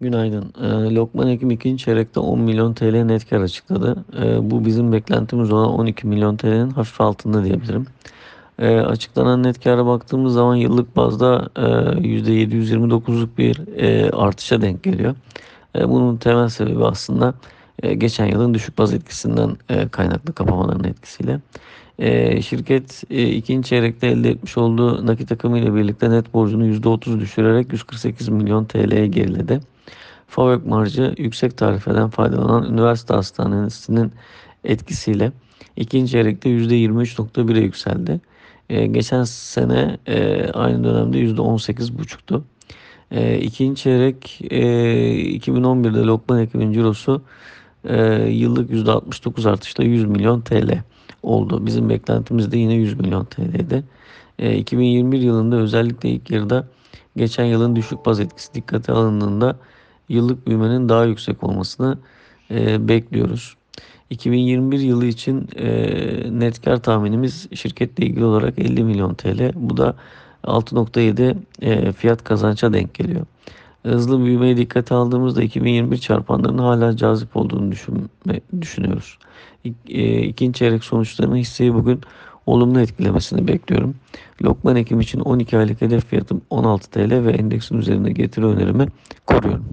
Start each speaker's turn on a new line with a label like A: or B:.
A: Günaydın. Ee, Lokman Hekim ikinci çeyrekte 10 milyon TL net kar açıkladı. Ee, bu bizim beklentimiz olan 12 milyon TL'nin hafif altında diyebilirim. Ee, açıklanan net kara baktığımız zaman yıllık bazda e, %729'luk bir e, artışa denk geliyor. E, bunun temel sebebi aslında e, geçen yılın düşük baz etkisinden e, kaynaklı kapamaların etkisiyle. E, şirket e, ikinci çeyrekte elde etmiş olduğu nakit akımı ile birlikte net borcunu %30 düşürerek 148 milyon TL'ye geriledi. Fabrik marjı yüksek tarifeden faydalanan üniversite hastanesinin etkisiyle ikinci çeyrekte %23.1'e yükseldi. E, geçen sene e, aynı dönemde %18.5'tu. E, ikinci çeyrek e, 2011'de Lokman Hekim'in cirosu e, yıllık %69 artışla 100 milyon TL oldu. Bizim beklentimiz de yine 100 milyon TL'ydi. E, 2021 yılında özellikle ilk yarıda geçen yılın düşük baz etkisi dikkate alındığında yıllık büyümenin daha yüksek olmasını e, bekliyoruz. 2021 yılı için e, net kar tahminimiz şirketle ilgili olarak 50 milyon TL. Bu da 6.7 e, fiyat kazança denk geliyor. Hızlı büyümeye dikkate aldığımızda 2021 çarpanlarının hala cazip olduğunu düşünme, düşünüyoruz. İk, e, ikinci çeyrek sonuçlarını hisseyi bugün olumlu etkilemesini bekliyorum. Lokman Ekim için 12 aylık hedef fiyatım 16 TL ve endeksin üzerinde getiri önerimi koruyorum.